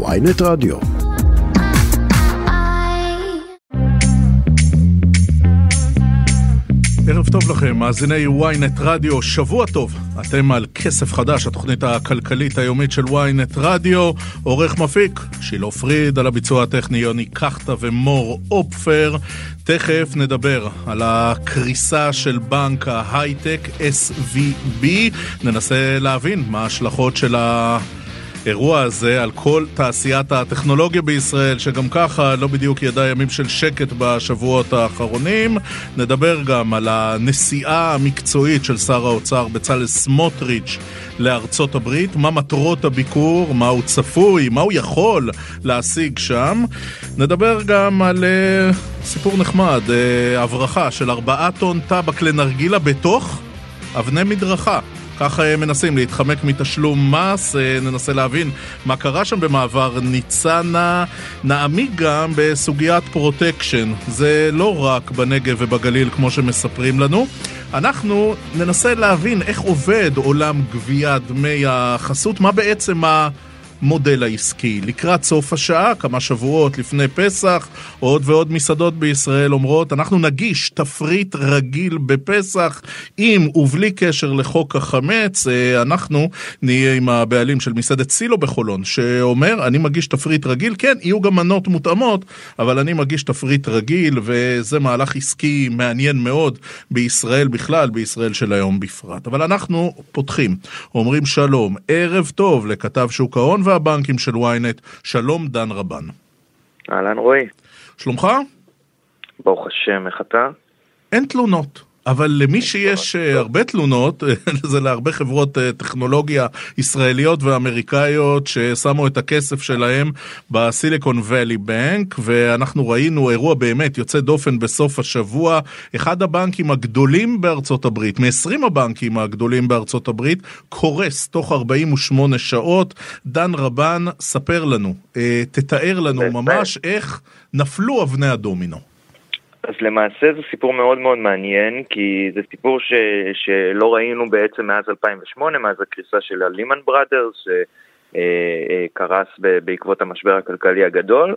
ויינט רדיו. ערב טוב לכם, מאזיני ynet רדיו, שבוע טוב. אתם על כסף חדש, התוכנית הכלכלית היומית של ynet רדיו. עורך מפיק, שילה פריד, על הביצוע הטכני יוני קחטה ומור אופפר. תכף נדבר על הקריסה של בנק ההייטק SVB. ננסה להבין מה ההשלכות של ה... האירוע הזה על כל תעשיית הטכנולוגיה בישראל, שגם ככה לא בדיוק ידע ימים של שקט בשבועות האחרונים. נדבר גם על הנסיעה המקצועית של שר האוצר בצלאל סמוטריץ' לארצות הברית, מה מטרות הביקור, מה הוא צפוי, מה הוא יכול להשיג שם. נדבר גם על uh, סיפור נחמד, uh, הברחה של ארבעה טון טבק לנרגילה בתוך אבני מדרכה. ככה אה, מנסים להתחמק מתשלום מס, אה, ננסה להבין מה קרה שם במעבר ניצנה. נעמיק גם בסוגיית פרוטקשן, זה לא רק בנגב ובגליל כמו שמספרים לנו. אנחנו ננסה להבין איך עובד עולם גביית דמי החסות, מה בעצם ה... המודל העסקי. לקראת סוף השעה, כמה שבועות לפני פסח, עוד ועוד מסעדות בישראל אומרות, אנחנו נגיש תפריט רגיל בפסח, עם ובלי קשר לחוק החמץ. אה, אנחנו נהיה עם הבעלים של מסעדת סילו בחולון, שאומר, אני מגיש תפריט רגיל, כן, יהיו גם מנות מותאמות, אבל אני מגיש תפריט רגיל, וזה מהלך עסקי מעניין מאוד בישראל בכלל, בישראל של היום בפרט. אבל אנחנו פותחים, אומרים שלום, ערב טוב לכתב שוק ההון והבנקים של ynet, שלום דן רבן. אהלן רועי. שלומך? ברוך השם, איך אתה? אין תלונות. אבל למי שיש אה, הרבה תלונות, זה להרבה חברות אה, טכנולוגיה ישראליות ואמריקאיות ששמו את הכסף שלהם בסיליקון ואלי בנק, ואנחנו ראינו אירוע באמת יוצא דופן בסוף השבוע. אחד הבנקים הגדולים בארצות הברית, מ-20 הבנקים הגדולים בארצות הברית, קורס תוך 48 שעות. דן רבן, ספר לנו, אה, תתאר לנו ממש איך נפלו אבני הדומינו. אז למעשה זה סיפור מאוד מאוד מעניין, כי זה סיפור ש, שלא ראינו בעצם מאז 2008, מאז הקריסה של הלימן בראדרס, שקרס בעקבות המשבר הכלכלי הגדול.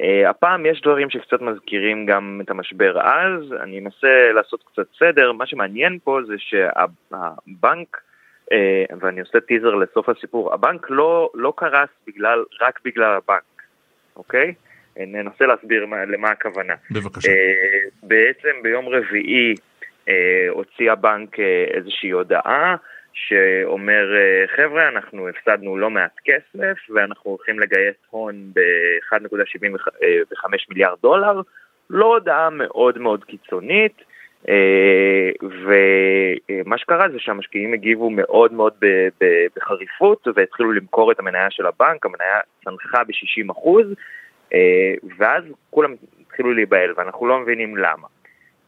אה, הפעם יש דברים שקצת מזכירים גם את המשבר אז, אני אנסה לעשות קצת סדר. מה שמעניין פה זה שהבנק, אה, ואני עושה טיזר לסוף הסיפור, הבנק לא, לא קרס בגלל, רק בגלל הבנק, אוקיי? ננסה להסביר מה, למה הכוונה. בבקשה. אה, בעצם ביום רביעי אה, הוציא הבנק אה, איזושהי הודעה שאומר, חבר'ה, אנחנו הפסדנו לא מעט כסף ואנחנו הולכים לגייס הון ב-1.75 מיליארד דולר, לא הודעה מאוד מאוד קיצונית. ומה שקרה זה שהמשקיעים הגיבו מאוד מאוד בחריפות והתחילו למכור את המניה של הבנק, המניה צנחה ב-60%, אה, ואז כולם התחילו להיבהל, ואנחנו לא מבינים למה.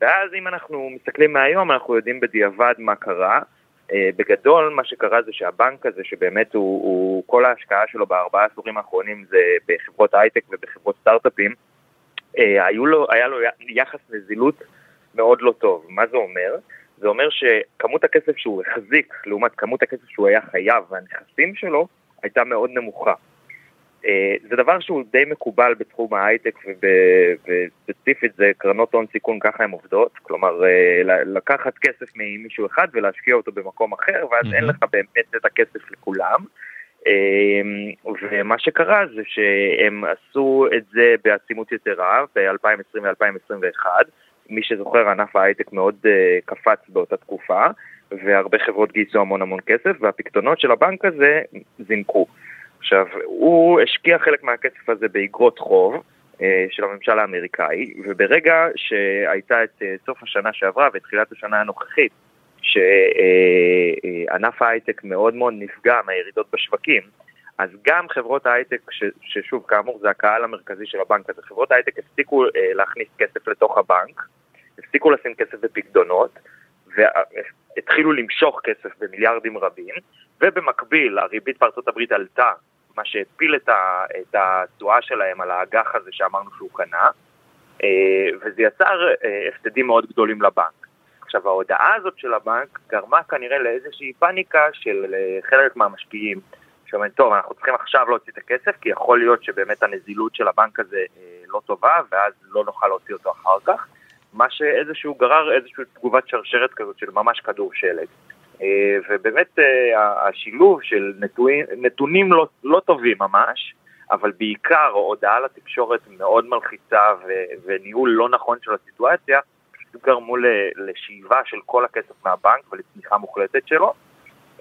ואז אם אנחנו מסתכלים מהיום, אנחנו יודעים בדיעבד מה קרה. אה, בגדול, מה שקרה זה שהבנק הזה, שבאמת הוא, הוא כל ההשקעה שלו בארבעה עשורים האחרונים זה בחברות הייטק ובחברות סטארט-אפים, אה, לו, היה לו יחס נזילות מאוד לא טוב. מה זה אומר? זה אומר שכמות הכסף שהוא החזיק לעומת כמות הכסף שהוא היה חייב והנכסים שלו הייתה מאוד נמוכה. אה, זה דבר שהוא די מקובל בתחום ההייטק וספציפית זה קרנות הון סיכון, ככה הן עובדות. כלומר, אה, לקחת כסף ממישהו אחד ולהשקיע אותו במקום אחר, ואז mm-hmm. אין לך באמת את הכסף לכולם. אה, ומה שקרה זה שהם עשו את זה בעצימות יתרה ב-2020 ו-2021. מי שזוכר, ענף ההייטק מאוד קפץ באותה תקופה, והרבה חברות גייסו המון המון כסף, והפקדונות של הבנק הזה זינקו. עכשיו, הוא השקיע חלק מהכסף הזה באגרות חוב אה, של הממשל האמריקאי, וברגע שהייתה את אה, סוף השנה שעברה ותחילת השנה הנוכחית, שענף ההייטק מאוד מאוד נפגע מהירידות בשווקים, אז גם חברות ההייטק, ששוב, כאמור, זה הקהל המרכזי של הבנק הזה, חברות ההייטק הפסיקו אה, להכניס כסף לתוך הבנק, הפסיקו לשים כסף בפקדונות, והתחילו למשוך כסף במיליארדים רבים, ובמקביל הריבית בארצות הברית עלתה מה שהפיל את התשואה שלהם על האג"ח הזה שאמרנו שהוא קנה, אה, וזה יצר אה, הפסדים מאוד גדולים לבנק. עכשיו ההודעה הזאת של הבנק גרמה כנראה לאיזושהי פאניקה של אה, חלק מהמשקיעים שאומרים, טוב, אנחנו צריכים עכשיו להוציא את הכסף, כי יכול להיות שבאמת הנזילות של הבנק הזה אה, לא טובה, ואז לא נוכל להוציא אותו אחר כך. מה שאיזשהו גרר איזושהי תגובת שרשרת כזאת של ממש כדור שלג. אה, ובאמת אה, השילוב של נתונים, נתונים לא, לא טובים ממש, אבל בעיקר הודעה לתקשורת מאוד מלחיצה וניהול לא נכון של הסיטואציה, פשוט גרמו לשאיבה של כל הכסף מהבנק ולצמיחה מוחלטת שלו.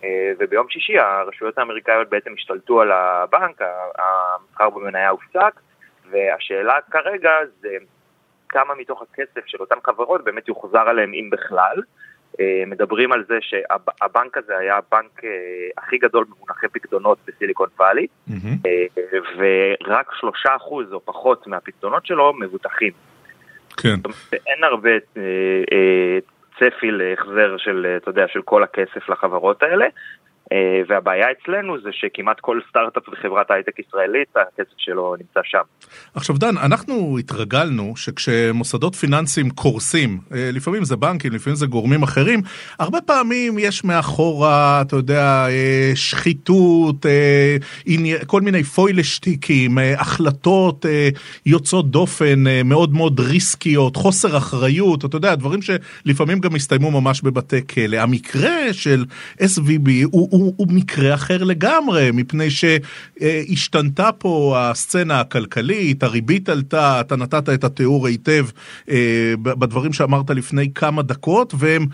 אה, וביום שישי הרשויות האמריקאיות בעצם השתלטו על הבנק, המסחר במניה הופסק, והשאלה כרגע זה כמה מתוך הכסף של אותן חברות באמת יוחזר עליהם אם בכלל. אה, מדברים על זה שהבנק הזה היה הבנק אה, הכי גדול במונחי פקדונות בסיליקון וואלי, mm-hmm. ורק שלושה אחוז או פחות מהפקדונות שלו מבוטחים. כן. זאת אומרת, אין הרבה צפי להחזר של, אתה יודע, של כל הכסף לחברות האלה. אה, והבעיה אצלנו זה שכמעט כל סטארט-אפ וחברת הייטק ישראלית, הכסף שלו נמצא שם. עכשיו דן, אנחנו התרגלנו שכשמוסדות פיננסיים קורסים, אה, לפעמים זה בנקים, לפעמים זה גורמים אחרים, הרבה פעמים יש מאחורה, אתה יודע, אה, שחיתות, כל מיני פוילשטיקים, החלטות יוצאות דופן, מאוד מאוד ריסקיות, חוסר אחריות, אתה יודע, דברים שלפעמים גם הסתיימו ממש בבתי כלא. המקרה של SVB הוא... הוא, הוא מקרה אחר לגמרי, מפני שהשתנתה פה הסצנה הכלכלית, הריבית עלתה, אתה נתת את התיאור היטב אה, בדברים שאמרת לפני כמה דקות, והם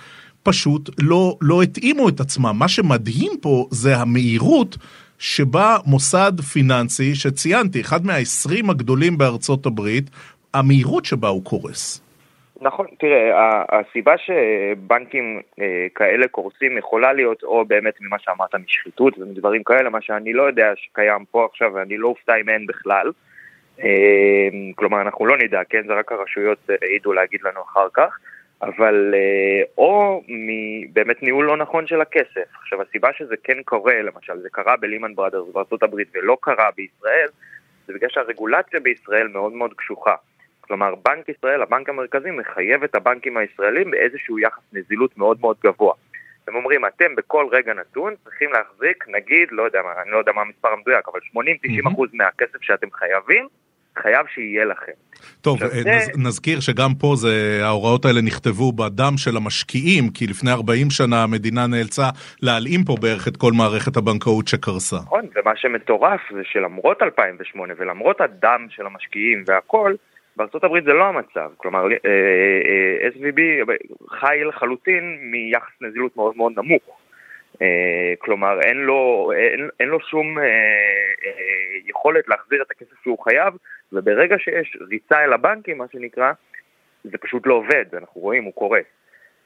פשוט לא, לא התאימו את עצמם. מה שמדהים פה זה המהירות. שבה מוסד פיננסי שציינתי, אחד מהעשרים הגדולים בארצות הברית, המהירות שבה הוא קורס. נכון, תראה, הסיבה שבנקים אה, כאלה קורסים יכולה להיות או באמת ממה שאמרת משחיתות ומדברים כאלה, מה שאני לא יודע שקיים פה עכשיו ואני לא אופתע אם אין בכלל. אה, כלומר, אנחנו לא נדע, כן? זה רק הרשויות העידו להגיד לנו אחר כך. אבל אה, או מבאמת ניהול לא נכון של הכסף. עכשיו, הסיבה שזה כן קורה, למשל, זה קרה בלימן בראדרס בארצות הברית ולא קרה בישראל, זה בגלל שהרגולציה בישראל מאוד מאוד קשוחה. כלומר, בנק ישראל, הבנק המרכזי, מחייב את הבנקים הישראלים באיזשהו יחס נזילות מאוד מאוד גבוה. הם אומרים, אתם בכל רגע נתון צריכים להחזיק, נגיד, לא יודע מה, אני לא יודע מה המספר המדויק, אבל 80-90% אחוז מהכסף שאתם חייבים, חייב שיהיה לכם. טוב, נז, זה... נזכיר שגם פה זה, ההוראות האלה נכתבו בדם של המשקיעים, כי לפני 40 שנה המדינה נאלצה להלאים פה בערך את כל מערכת הבנקאות שקרסה. נכון, ומה שמטורף זה שלמרות 2008 ולמרות הדם של המשקיעים והכל, בארצות הברית זה לא המצב, כלומר אה, אה, SVB חי לחלוטין מיחס נזילות מאוד מאוד נמוך. אה, כלומר אין לו, אין, אין לו שום יכולת להחזיר את הכסף שהוא חייב, וברגע שיש ריצה אל הבנקים, מה שנקרא, זה פשוט לא עובד, אנחנו רואים, הוא קורס.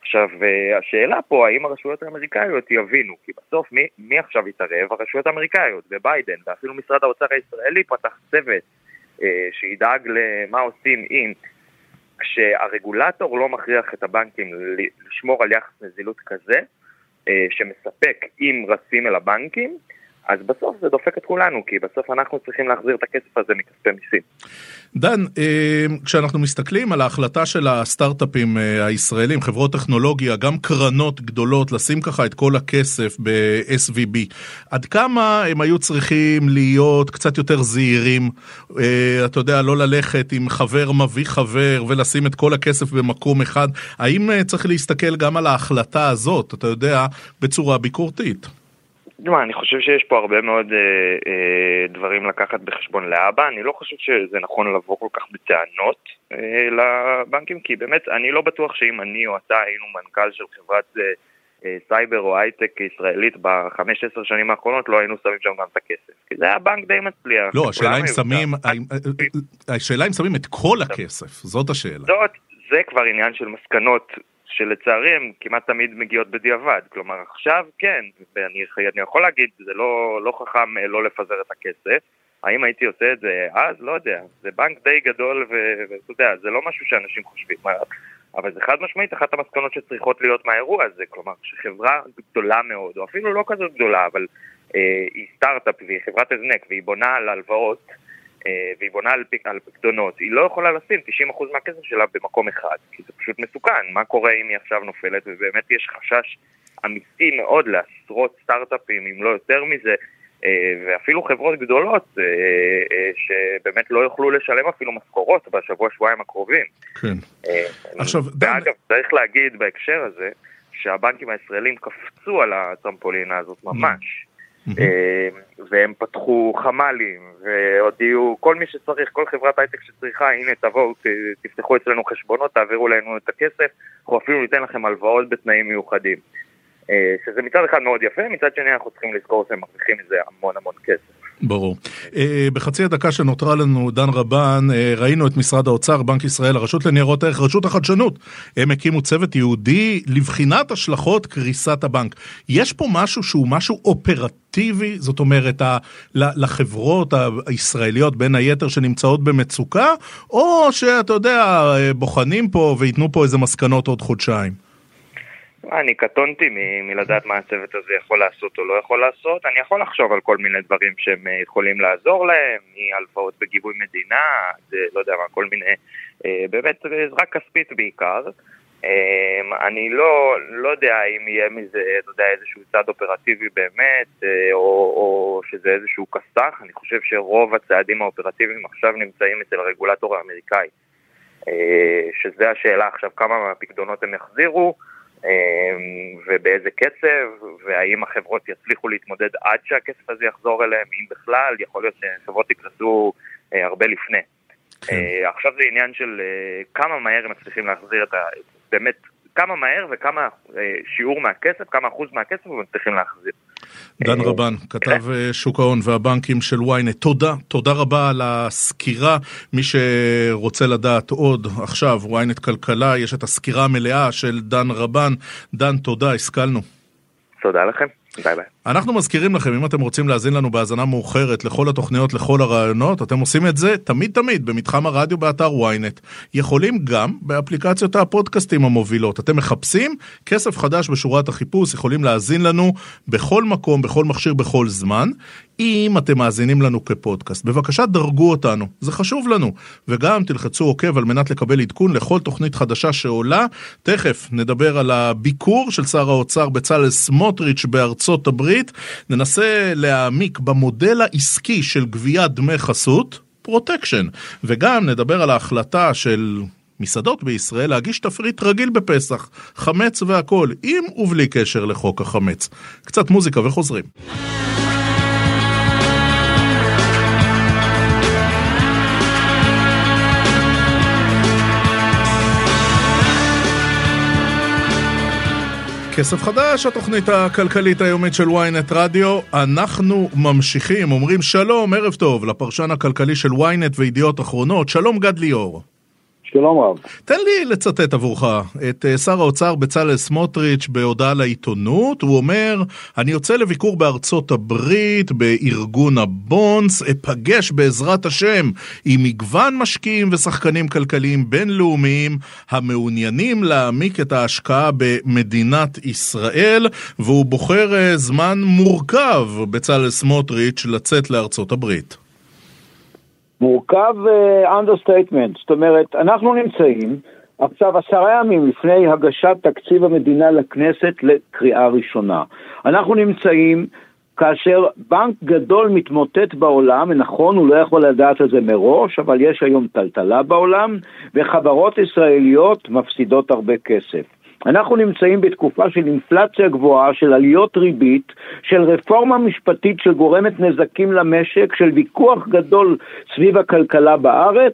עכשיו, השאלה פה, האם הרשויות האמריקאיות יבינו, כי בסוף מי, מי עכשיו יתערב? הרשויות האמריקאיות, וביידן, ואפילו משרד האוצר הישראלי פתח צוות אה, שידאג למה עושים אם כשהרגולטור לא מכריח את הבנקים לשמור על יחס נזילות כזה, אה, שמספק אם רצים אל הבנקים, אז בסוף זה דופק את כולנו, כי בסוף אנחנו צריכים להחזיר את הכסף הזה מכספי מיסים. דן, אה, כשאנחנו מסתכלים על ההחלטה של הסטארט-אפים אה, הישראלים, חברות טכנולוגיה, גם קרנות גדולות, לשים ככה את כל הכסף ב-SVB, עד כמה הם היו צריכים להיות קצת יותר זהירים, אה, אתה יודע, לא ללכת עם חבר מביא חבר ולשים את כל הכסף במקום אחד, האם צריך להסתכל גם על ההחלטה הזאת, אתה יודע, בצורה ביקורתית? תשמע, אני חושב שיש פה הרבה מאוד אה, אה, דברים לקחת בחשבון לאבא. אני לא חושב שזה נכון לבוא כל כך בטענות אה, לבנקים, כי באמת, אני לא בטוח שאם אני או אתה היינו מנכ"ל של חברת אה, אה, סייבר או הייטק ישראלית בחמש עשר שנים האחרונות, לא היינו שמים שם גם את הכסף. כי זה היה בנק די מצליח. לא, השאלה אם שמים, אה, אה, השאלה אם שמים את כל הכסף, זאת השאלה. זאת, זה כבר עניין של מסקנות שלצערי הן כמעט תמיד מגיעות בדיעבד. כלומר, עכשיו כן, ואני אני יכול להגיד, זה לא, לא חכם אה, לא לפזר את הכסף. האם הייתי עושה את זה אז? לא יודע. זה בנק די גדול, ואתה יודע, זה לא משהו שאנשים חושבים. אבל זה חד משמעית אחת המסקנות שצריכות להיות מהאירוע הזה. כלומר, שחברה גדולה מאוד, או אפילו לא כזאת גדולה, אבל אה, היא סטארט-אפ והיא חברת הזנק והיא בונה על הלוואות, והיא בונה על, על פקדונות, היא לא יכולה לשים 90% מהכסף שלה במקום אחד, כי זה פשוט מסוכן. מה קורה אם היא עכשיו נופלת, ובאמת יש חשש אמיתי מאוד לעשרות סטארט-אפים, אם לא יותר מזה, ואפילו חברות גדולות שבאמת לא יוכלו לשלם אפילו משכורות בשבוע שבועיים הקרובים. כן. עכשיו, ואגב, צריך להגיד בהקשר הזה, שהבנקים הישראלים קפצו על הטרמפולינה הזאת ממש. אה, והם פתחו חמ"לים, והודיעו, כל מי שצריך, כל חברת הייטק שצריכה, הנה תבואו, תפתחו אצלנו חשבונות, תעבירו לנו את הכסף, אנחנו אפילו ניתן לכם הלוואות בתנאים מיוחדים. אה, שזה מצד אחד מאוד יפה, מצד שני אנחנו צריכים לזכור שהם מרוויחים מזה המון המון כסף. ברור. אה, בחצי הדקה שנותרה לנו, דן רבן, אה, ראינו את משרד האוצר, בנק ישראל, הרשות לניירות ערך, רשות החדשנות. הם הקימו צוות ייעודי לבחינת השלכות קריסת הבנק. יש פה משהו שהוא משהו אופרטיבי, זאת אומרת, לחברות הישראליות, בין היתר, שנמצאות במצוקה, או שאתה יודע, אה, בוחנים פה וייתנו פה איזה מסקנות עוד חודשיים? אני קטונתי מלדעת מה הצוות הזה יכול לעשות או לא יכול לעשות. אני יכול לחשוב על כל מיני דברים שהם אה, יכולים לעזור להם, מהלוואות בגיבוי מדינה, זה לא יודע מה, כל מיני, אה, באמת עזרה כספית בעיקר. אה, אני לא, לא יודע אם יהיה מזה, אתה יודע, איזשהו צד אופרטיבי באמת, או, או שזה איזשהו כסת"ח. אני חושב שרוב הצעדים האופרטיביים עכשיו נמצאים אצל הרגולטור האמריקאי. שזה השאלה עכשיו, כמה מהפקדונות הם יחזירו. אמ, ובאיזה קצב, והאם החברות יצליחו להתמודד עד שהכסף הזה יחזור אליהם, אם בכלל, יכול להיות שחברות יקרסו אה, הרבה לפני. כן. אה, עכשיו זה עניין של אה, כמה מהר הם מצליחים להחזיר את ה... באמת, כמה מהר וכמה שיעור מהכסף, כמה אחוז מהכסף הם מצליחים להחזיר. דן רבן, כתב אה, שוק ההון והבנקים של ynet, תודה, תודה רבה על הסקירה. מי שרוצה לדעת עוד עכשיו, ynet כלכלה, יש את הסקירה המלאה של דן רבן. דן, תודה, השכלנו. תודה לכם. ביי ביי. אנחנו מזכירים לכם, אם אתם רוצים להאזין לנו בהאזנה מאוחרת לכל התוכניות, לכל הרעיונות, אתם עושים את זה תמיד תמיד במתחם הרדיו באתר ynet. יכולים גם באפליקציות הפודקאסטים המובילות. אתם מחפשים כסף חדש בשורת החיפוש, יכולים להאזין לנו בכל מקום, בכל מכשיר, בכל זמן. אם אתם מאזינים לנו כפודקאסט, בבקשה דרגו אותנו, זה חשוב לנו. וגם תלחצו עוקב על מנת לקבל עדכון לכל תוכנית חדשה שעולה. תכף נדבר על הביקור של שר האוצר בצלאל סמוטריץ' בארצות הברית. ננסה להעמיק במודל העסקי של גביית דמי חסות. פרוטקשן, וגם נדבר על ההחלטה של מסעדות בישראל להגיש תפריט רגיל בפסח, חמץ והכל, עם ובלי קשר לחוק החמץ. קצת מוזיקה וחוזרים. כסף חדש, התוכנית הכלכלית היומית של ynet רדיו. אנחנו ממשיכים, אומרים שלום, ערב טוב, לפרשן הכלכלי של ynet וידיעות אחרונות, שלום גד ליאור. שלום רב. תן לי לצטט עבורך את אה, שר האוצר בצלאל סמוטריץ' בהודעה לעיתונות, הוא אומר, אני יוצא לביקור בארצות הברית, בארגון הבונדס, אפגש בעזרת השם עם מגוון משקיעים ושחקנים כלכליים בינלאומיים המעוניינים להעמיק את ההשקעה במדינת ישראל, והוא בוחר אה, זמן מורכב, בצלאל סמוטריץ', לצאת לארצות הברית. מורכב understatement, אה, זאת אומרת, אנחנו נמצאים עכשיו עשרה ימים לפני הגשת תקציב המדינה לכנסת לקריאה ראשונה. אנחנו נמצאים כאשר בנק גדול מתמוטט בעולם, נכון, הוא לא יכול לדעת את זה מראש, אבל יש היום טלטלה בעולם, וחברות ישראליות מפסידות הרבה כסף. אנחנו נמצאים בתקופה של אינפלציה גבוהה, של עליות ריבית, של רפורמה משפטית שגורמת נזקים למשק, של ויכוח גדול סביב הכלכלה בארץ.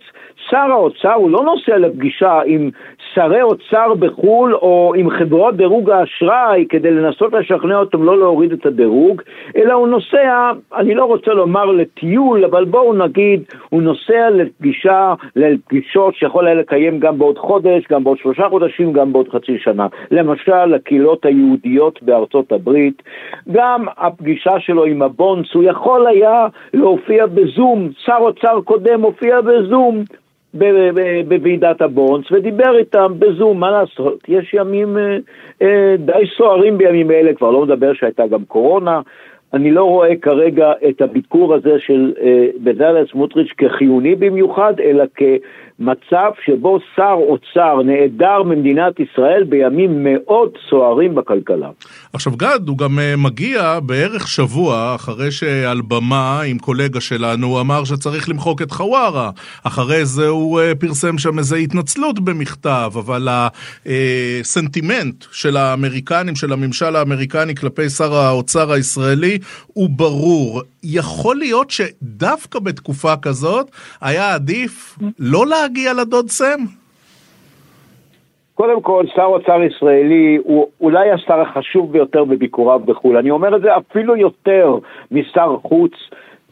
שר האוצר הוא לא נוסע לפגישה עם שרי אוצר בחו"ל או עם חברות דירוג האשראי כדי לנסות לשכנע אותם לא להוריד את הדירוג, אלא הוא נוסע, אני לא רוצה לומר לטיול, אבל בואו נגיד, הוא נוסע לפגישה, לפגישות שיכול היה לקיים גם בעוד חודש, גם בעוד שלושה חודשים, גם בעוד חצי שנה. למשל, הקהילות היהודיות בארצות הברית, גם הפגישה שלו עם הבונדס, הוא יכול היה להופיע בזום, שר אוצר קודם הופיע בזום, בוועידת הבונדס ודיבר איתם בזום, מה לעשות? יש ימים אה, אה, די סוערים בימים אלה, כבר לא מדבר שהייתה גם קורונה, אני לא רואה כרגע את הביקור הזה של אה, בצלאל סמוטריץ' כחיוני במיוחד, אלא כמצב שבו שר אוצר נעדר ממדינת ישראל בימים מאוד סוערים בכלכלה. עכשיו גד, הוא גם אה, מגיע בערך שבוע אחרי שעל במה עם קולגה שלנו הוא אמר שצריך למחוק את חווארה. אחרי זה הוא אה, פרסם שם איזו התנצלות במכתב, אבל הסנטימנט של האמריקנים, של הממשל האמריקני כלפי שר האוצר הישראלי, הוא ברור. יכול להיות שדווקא בתקופה כזאת היה עדיף לא להגיע לדוד סם? קודם כל, שר אוצר ישראלי הוא אולי השר החשוב ביותר בביקוריו בחו"ל. אני אומר את זה אפילו יותר משר חוץ,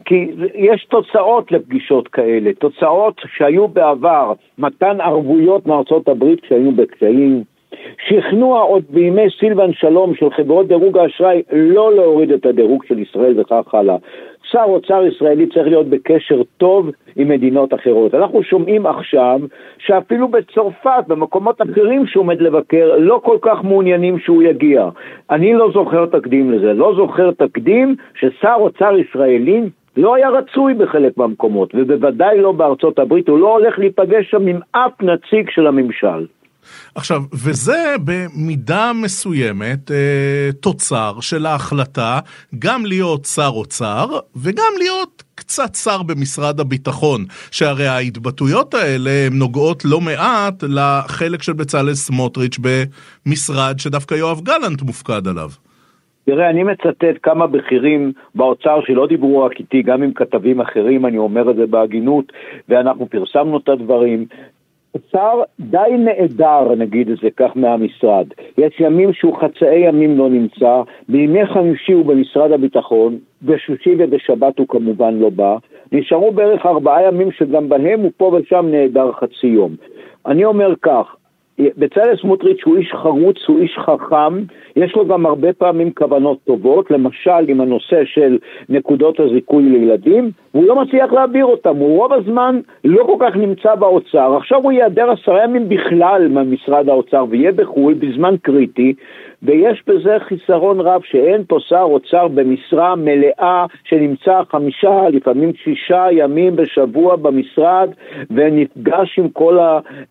כי יש תוצאות לפגישות כאלה, תוצאות שהיו בעבר, מתן ערבויות מארצות הברית כשהיינו בקשיים, שכנוע עוד בימי סילבן שלום של חברות דירוג האשראי לא להוריד את הדירוג של ישראל וכך הלאה. שר אוצר ישראלי צריך להיות בקשר טוב עם מדינות אחרות. אנחנו שומעים עכשיו שאפילו בצרפת, במקומות אחרים שהוא עומד לבקר, לא כל כך מעוניינים שהוא יגיע. אני לא זוכר תקדים לזה, לא זוכר תקדים ששר אוצר ישראלי לא היה רצוי בחלק מהמקומות, ובוודאי לא בארצות הברית, הוא לא הולך להיפגש שם עם אף נציג של הממשל. עכשיו, וזה במידה מסוימת אה, תוצר של ההחלטה גם להיות שר אוצר וגם להיות קצת שר במשרד הביטחון, שהרי ההתבטאויות האלה הן נוגעות לא מעט לחלק של בצלאל סמוטריץ' במשרד שדווקא יואב גלנט מופקד עליו. תראה, אני מצטט כמה בכירים באוצר שלא דיברו רק איתי, גם עם כתבים אחרים, אני אומר את זה בהגינות, ואנחנו פרסמנו את הדברים. שר די נעדר, נגיד את זה כך, מהמשרד. יש ימים שהוא חצאי ימים לא נמצא, בימי חמישי הוא במשרד הביטחון, בשישי ובשבת הוא כמובן לא בא. נשארו בערך ארבעה ימים שגם בהם הוא פה ושם נעדר חצי יום. אני אומר כך, בצלאל סמוטריץ' הוא איש חרוץ, הוא איש חכם, יש לו גם הרבה פעמים כוונות טובות, למשל עם הנושא של נקודות הזיכוי לילדים, והוא לא מצליח להעביר אותם, הוא רוב הזמן לא כל כך נמצא באוצר, עכשיו הוא ייעדר עשרה ימים בכלל ממשרד האוצר ויהיה בחו"ל בזמן קריטי, ויש בזה חיסרון רב שאין פה שר אוצר במשרה מלאה שנמצא חמישה, לפעמים שישה ימים בשבוע במשרד ונפגש עם כל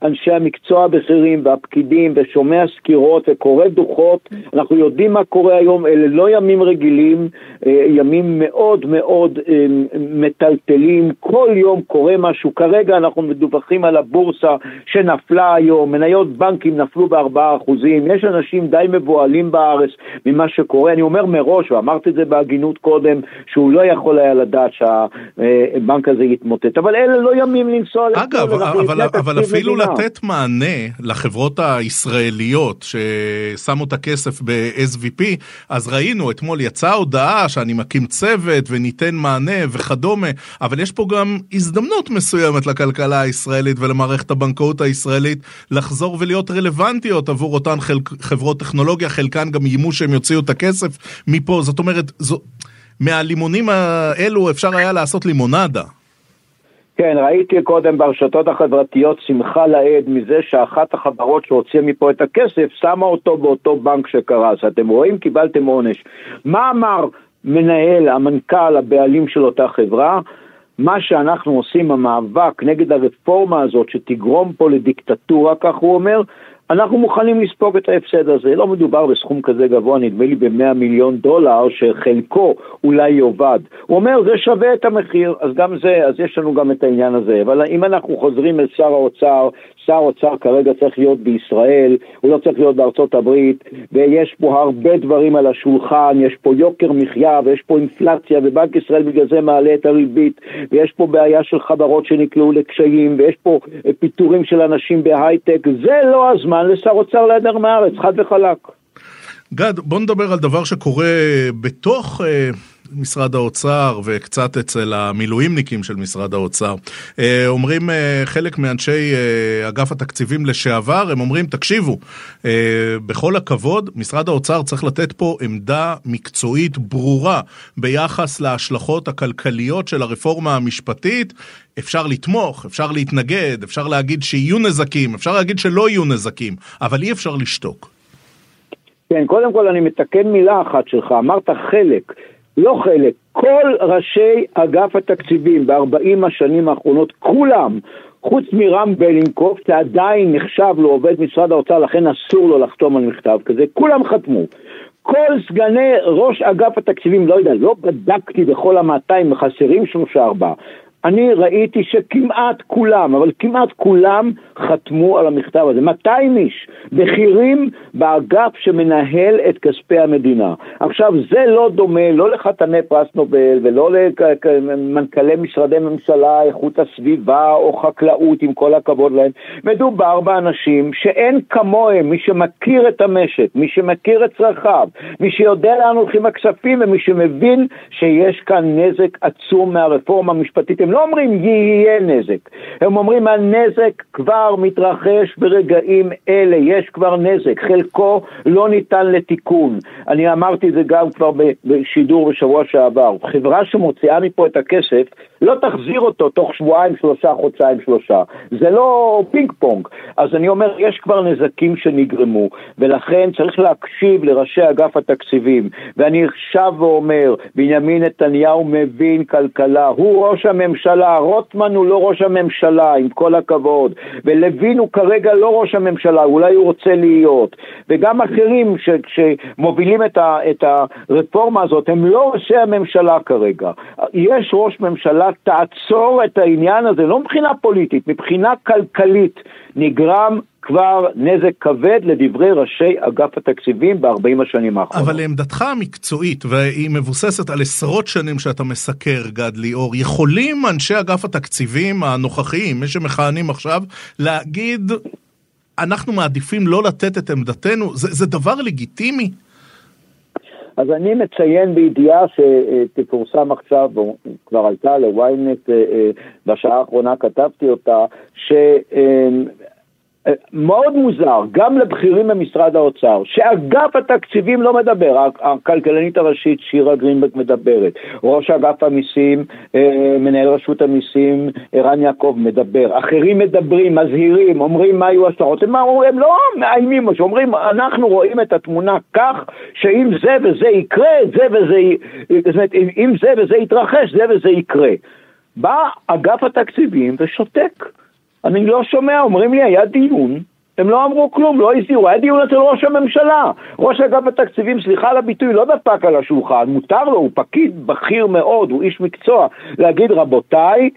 אנשי המקצוע הבכירים והפקידים ושומע סקירות וקורא דוחות. אנחנו יודעים מה קורה היום, אלה לא ימים רגילים, אה, ימים מאוד מאוד אה, מטלטלים, כל יום קורה משהו. כרגע אנחנו מדווחים על הבורסה שנפלה היום, מניות בנקים נפלו בארבעה אחוזים, יש אנשים די מבוהלים. פועלים בארץ ממה שקורה. אני אומר מראש, ואמרתי את זה בהגינות קודם, שהוא לא יכול היה לדעת שהבנק הזה יתמוטט, אבל אלה לא ימים לנסוע אגב, אבל, אבל אפילו מדינה. לתת מענה לחברות הישראליות ששמו את הכסף ב-SVP, אז ראינו, אתמול יצאה הודעה שאני מקים צוות וניתן מענה וכדומה, אבל יש פה גם הזדמנות מסוימת לכלכלה הישראלית ולמערכת הבנקאות הישראלית לחזור ולהיות רלוונטיות עבור אותן חברות טכנולוגיה, חלקן גם איימו שהם יוציאו את הכסף מפה, זאת אומרת, זו, מהלימונים האלו אפשר היה לעשות לימונדה. כן, ראיתי קודם ברשתות החברתיות שמחה לאיד מזה שאחת החברות שהוציאה מפה את הכסף שמה אותו באותו בנק שקרס. אתם רואים? קיבלתם עונש. מה אמר מנהל, המנכ"ל, הבעלים של אותה חברה? מה שאנחנו עושים, המאבק נגד הרפורמה הזאת שתגרום פה לדיקטטורה, כך הוא אומר, אנחנו מוכנים לספוג את ההפסד הזה. לא מדובר בסכום כזה גבוה, נדמה לי ב-100 מיליון דולר, שחלקו אולי יאבד. הוא אומר, זה שווה את המחיר, אז גם זה, אז יש לנו גם את העניין הזה. אבל אם אנחנו חוזרים אל שר האוצר, שר אוצר כרגע צריך להיות בישראל, הוא לא צריך להיות בארצות הברית, ויש פה הרבה דברים על השולחן, יש פה יוקר מחיה, ויש פה אינפלציה, ובנק ישראל בגלל זה מעלה את הריבית, ויש פה בעיה של חברות שנקלעו לקשיים, ויש פה פיטורים של אנשים בהייטק, זה לא הזמן לשר אוצר להיעדר מהארץ, חד וחלק. גד, בוא נדבר על דבר שקורה בתוך... Uh... משרד האוצר וקצת אצל המילואימניקים של משרד האוצר. אה, אומרים אה, חלק מאנשי אה, אגף התקציבים לשעבר, הם אומרים, תקשיבו, בכל הכבוד, משרד האוצר צריך לתת פה עמדה מקצועית ברורה ביחס להשלכות הכלכליות של הרפורמה המשפטית. אפשר לתמוך, אפשר להתנגד, אפשר להגיד שיהיו נזקים, אפשר להגיד שלא יהיו נזקים, אבל אי אפשר לשתוק. כן, קודם כל אני מתקן מילה אחת שלך, אמרת חלק. לא חלק, כל ראשי אגף התקציבים ב-40 השנים האחרונות, כולם, חוץ מרם בלינקוף, שעדיין נחשב לעובד משרד האוצר, לכן אסור לו לחתום על מכתב כזה, כולם חתמו. כל סגני ראש אגף התקציבים, לא יודע, לא בדקתי בכל המאתיים, חסרים שלושה ארבעה. אני ראיתי שכמעט כולם, אבל כמעט כולם חתמו על המכתב הזה. 200 איש, בכירים באגף שמנהל את כספי המדינה. עכשיו, זה לא דומה לא לחתני פרס נובל ולא למנכ"לי משרדי ממשלה, איכות הסביבה או חקלאות, עם כל הכבוד להם. מדובר באנשים שאין כמוהם, מי שמכיר את המשק, מי שמכיר את צרכיו, מי שיודע לאן הולכים הכספים ומי שמבין שיש כאן נזק עצום מהרפורמה המשפטית. הם לא אומרים יהיה נזק, הם אומרים הנזק כבר מתרחש ברגעים אלה, יש כבר נזק, חלקו לא ניתן לתיקון. אני אמרתי את זה גם כבר בשידור בשבוע שעבר, חברה שמוציאה מפה את הכסף לא תחזיר אותו תוך שבועיים, שלושה, חודשיים, שלושה. זה לא פינג פונג. אז אני אומר, יש כבר נזקים שנגרמו, ולכן צריך להקשיב לראשי אגף התקציבים. ואני שב ואומר, בנימין נתניהו מבין כלכלה, הוא ראש הממשלה, רוטמן הוא לא ראש הממשלה, עם כל הכבוד, ולוין הוא כרגע לא ראש הממשלה, אולי הוא רוצה להיות. וגם אחרים ש, שמובילים את, ה, את הרפורמה הזאת, הם לא ראשי הממשלה כרגע. יש ראש ממשלה תעצור את העניין הזה, לא מבחינה פוליטית, מבחינה כלכלית, נגרם כבר נזק כבד לדברי ראשי אגף התקציבים ב-40 השנים האחרונות. אבל לעמדתך המקצועית, והיא מבוססת על עשרות שנים שאתה מסקר, גד ליאור, יכולים אנשי אגף התקציבים הנוכחיים, מי שמכהנים עכשיו, להגיד, אנחנו מעדיפים לא לתת את עמדתנו? זה, זה דבר לגיטימי? אז אני מציין בידיעה שתפורסם עכשיו, או כבר עלתה לוויינט, אה, אה, בשעה האחרונה כתבתי אותה, ש... מאוד מוזר, גם לבכירים במשרד האוצר, שאגף התקציבים לא מדבר, הכלכלנית הראשית שירה גרינברג מדברת, ראש אגף המיסים, אה, מנהל רשות המיסים, ערן יעקב מדבר, אחרים מדברים, מזהירים, אומרים מה היו השטרות, הם, הם לא מאיימים, אומרים אנחנו רואים את התמונה כך שאם זה וזה יקרה, זה וזה, זאת אומרת, אם זה וזה יתרחש, זה וזה יקרה. בא אגף התקציבים ושותק. אני לא שומע, אומרים לי, היה דיון, הם לא אמרו כלום, לא הזהירו, היה דיון אצל ראש הממשלה. ראש אגף התקציבים, סליחה על הביטוי, לא דפק על השולחן, מותר לו, הוא פקיד בכיר מאוד, הוא איש מקצוע, להגיד, רבותיי,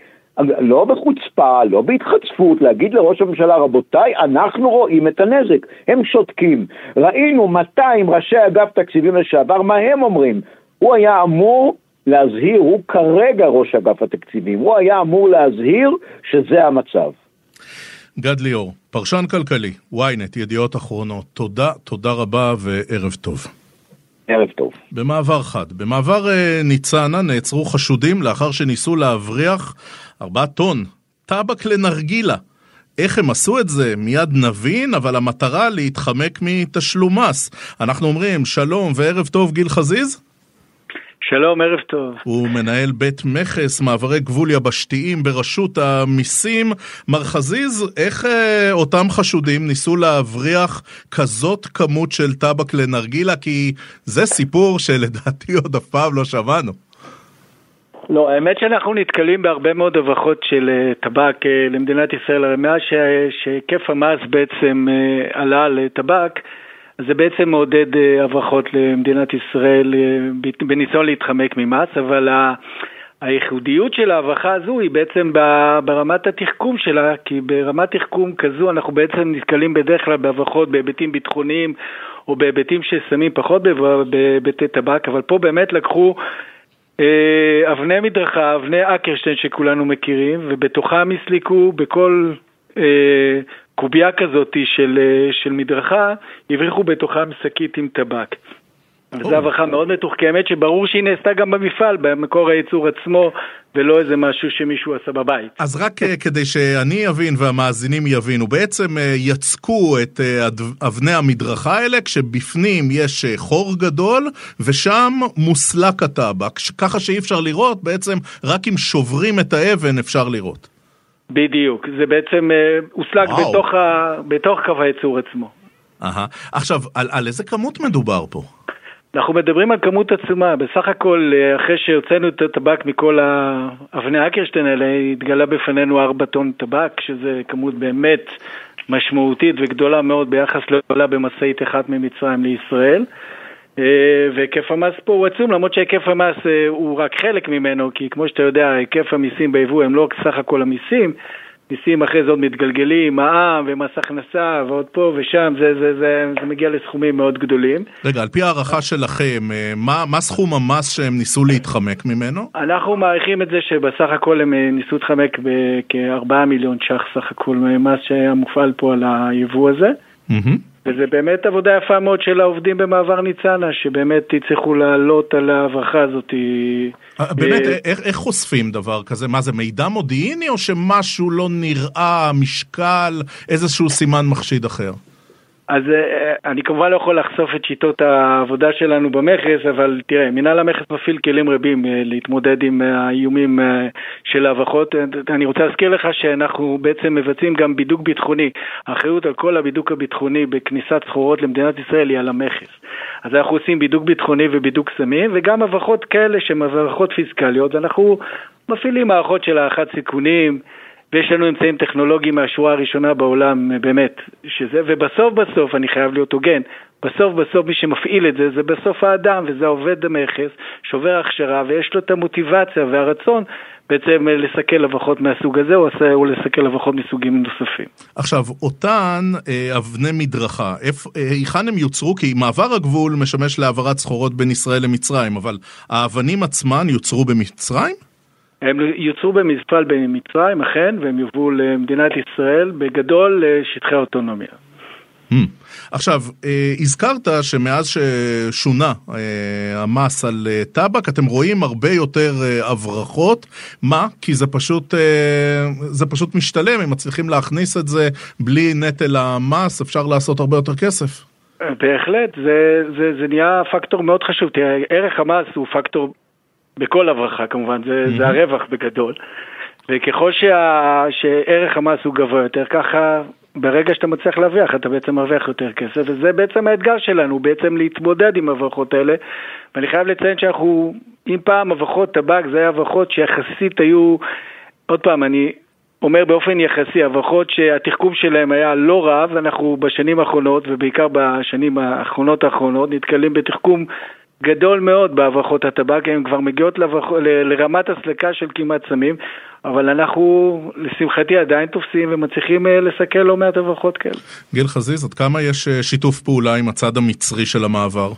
לא בחוצפה, לא בהתחצפות, להגיד לראש הממשלה, רבותיי, אנחנו רואים את הנזק. הם שותקים. ראינו 200 ראשי אגף תקציבים לשעבר, מה הם אומרים? הוא היה אמור להזהיר, הוא כרגע ראש אגף התקציבים, הוא היה אמור להזהיר שזה המצב. גד ליאור, פרשן כלכלי, ynet, ידיעות אחרונות, תודה, תודה רבה וערב טוב. ערב טוב. במעבר חד, במעבר uh, ניצנה נעצרו חשודים לאחר שניסו להבריח ארבעה טון טבק לנרגילה. איך הם עשו את זה? מיד נבין, אבל המטרה להתחמק מתשלום מס. אנחנו אומרים שלום וערב טוב גיל חזיז? שלום, ערב טוב. הוא מנהל בית מכס, מעברי גבול יבשתיים ברשות המיסים. מר חזיז, איך אה, אותם חשודים ניסו להבריח כזאת כמות של טבק לנרגילה? כי זה סיפור שלדעתי עוד אף פעם לא שמענו. לא, האמת שאנחנו נתקלים בהרבה מאוד הברחות של uh, טבק uh, למדינת ישראל, הרי מאז שהיקף המס בעצם uh, עלה לטבק, זה בעצם מעודד אה, הברחות למדינת ישראל אה, בניסיון להתחמק ממס, אבל הייחודיות של ההברחה הזו היא בעצם ברמת התחכום שלה, כי ברמת תחכום כזו אנחנו בעצם נתקלים בדרך כלל בהברחות בהיבטים ביטחוניים או בהיבטים ששמים פחות בהיבטי טבק, אבל פה באמת לקחו אה, אבני מדרכה, אבני אקרשטיין שכולנו מכירים, ובתוכם הסליקו בכל אה, קובייה כזאת של, אה, של מדרכה, הבריחו בתוכם שקית עם טבק. זו הברחה מאוד מתוחכמת, שברור שהיא נעשתה גם במפעל, במקור הייצור עצמו, ולא איזה משהו שמישהו עשה בבית. אז רק אה, כדי שאני אבין והמאזינים יבינו, בעצם יצקו את אבני המדרכה האלה, כשבפנים יש חור גדול, ושם מוסלק הטבק, ככה שאי אפשר לראות, בעצם רק אם שוברים את האבן אפשר לראות. בדיוק, זה בעצם אה, הושלג בתוך, ה, בתוך קו הייצור עצמו. Aha. עכשיו, על, על איזה כמות מדובר פה? אנחנו מדברים על כמות עצומה, בסך הכל אחרי שהוצאנו את הטבק מכל האבני אקרשטיין האלה, התגלה בפנינו 4 טון טבק, שזה כמות באמת משמעותית וגדולה מאוד ביחס לעולה במשאית אחת ממצרים לישראל. אה, והיקף המס פה הוא עצום, למרות שהיקף המס אה, הוא רק חלק ממנו, כי כמו שאתה יודע, היקף המיסים ביבוא הם לא סך הכל המיסים, מיסים אחרי זה עוד מתגלגלים, מע"מ ומס הכנסה ועוד פה ושם, זה, זה, זה, זה מגיע לסכומים מאוד גדולים. רגע, על פי הערכה שלכם, אה, מה, מה סכום המס שהם ניסו להתחמק ממנו? אנחנו מעריכים את זה שבסך הכל הם ניסו להתחמק בכ-4 מיליון ש"ח סך הכל מס שהיה מופעל פה על היבוא הזה. Mm-hmm. וזה באמת עבודה יפה מאוד של העובדים במעבר ניצנה, שבאמת הצליחו לעלות על ההברחה הזאת. אה, באמת, אה, איך, איך חושפים דבר כזה? מה זה, מידע מודיעיני או שמשהו לא נראה, משקל, איזשהו סימן מחשיד אחר? אז אה, אני כמובן לא יכול לחשוף את שיטות העבודה שלנו במכס, אבל תראה, מנהל המכס מפעיל כלים רבים אה, להתמודד עם אה, האיומים של ההברחות. אני רוצה להזכיר לך שאנחנו בעצם מבצעים גם בידוק ביטחוני. האחריות על כל הבידוק הביטחוני בכניסת סחורות למדינת ישראל היא על המכס. אז אנחנו עושים בידוק ביטחוני ובידוק סמים, וגם הברחות כאלה שהן הברחות פיסקליות, אנחנו מפעילים מערכות של הערכת סיכונים. ויש לנו אמצעים טכנולוגיים מהשורה הראשונה בעולם, באמת, שזה, ובסוף בסוף, אני חייב להיות הוגן, בסוף בסוף מי שמפעיל את זה, זה בסוף האדם, וזה עובד המכס, שובר הכשרה, ויש לו את המוטיבציה והרצון בעצם לסכל הברחות מהסוג הזה, או, או לסכל הברחות מסוגים נוספים. עכשיו, אותן אה, אבני מדרכה, אה, היכן הם יוצרו? כי מעבר הגבול משמש להעברת סחורות בין ישראל למצרים, אבל האבנים עצמן יוצרו במצרים? הם יוצרו במפעל במצרים, אכן, והם יובאו למדינת ישראל, בגדול לשטחי אוטונומיה. Hmm. עכשיו, אה, הזכרת שמאז ששונה אה, המס על אה, טבק, אתם רואים הרבה יותר הברחות. מה? כי זה פשוט, זה פשוט משתלם, אם מצליחים להכניס את זה בלי נטל המס, אפשר לעשות הרבה יותר כסף. בהחלט, זה, זה, זה נהיה פקטור מאוד חשוב. תראה, ערך המס הוא פקטור בכל הברכה כמובן, זה, mm-hmm. זה הרווח בגדול. וככל שה, שערך המס הוא גבוה יותר, ככה ברגע שאתה מצליח להרוויח, אתה בעצם מרוויח יותר כסף, וזה בעצם האתגר שלנו, בעצם להתמודד עם ההברחות האלה. ואני חייב לציין שאנחנו, אם פעם הברחות טבק זה היה הברחות שיחסית היו, עוד פעם, אני אומר באופן יחסי, הברחות שהתחכום שלהם היה לא רב, אנחנו בשנים האחרונות, ובעיקר בשנים האחרונות האחרונות, נתקלים בתחכום גדול מאוד בהברחות הטבק, הן כבר מגיעות לברח... לרמת הסלקה של כמעט סמים, אבל אנחנו, לשמחתי, עדיין תופסים ומצליחים אה, לסכל לא מעט הברחות כאלה. גיל חזיז, עד כמה יש אה, שיתוף פעולה עם הצד המצרי של המעבר?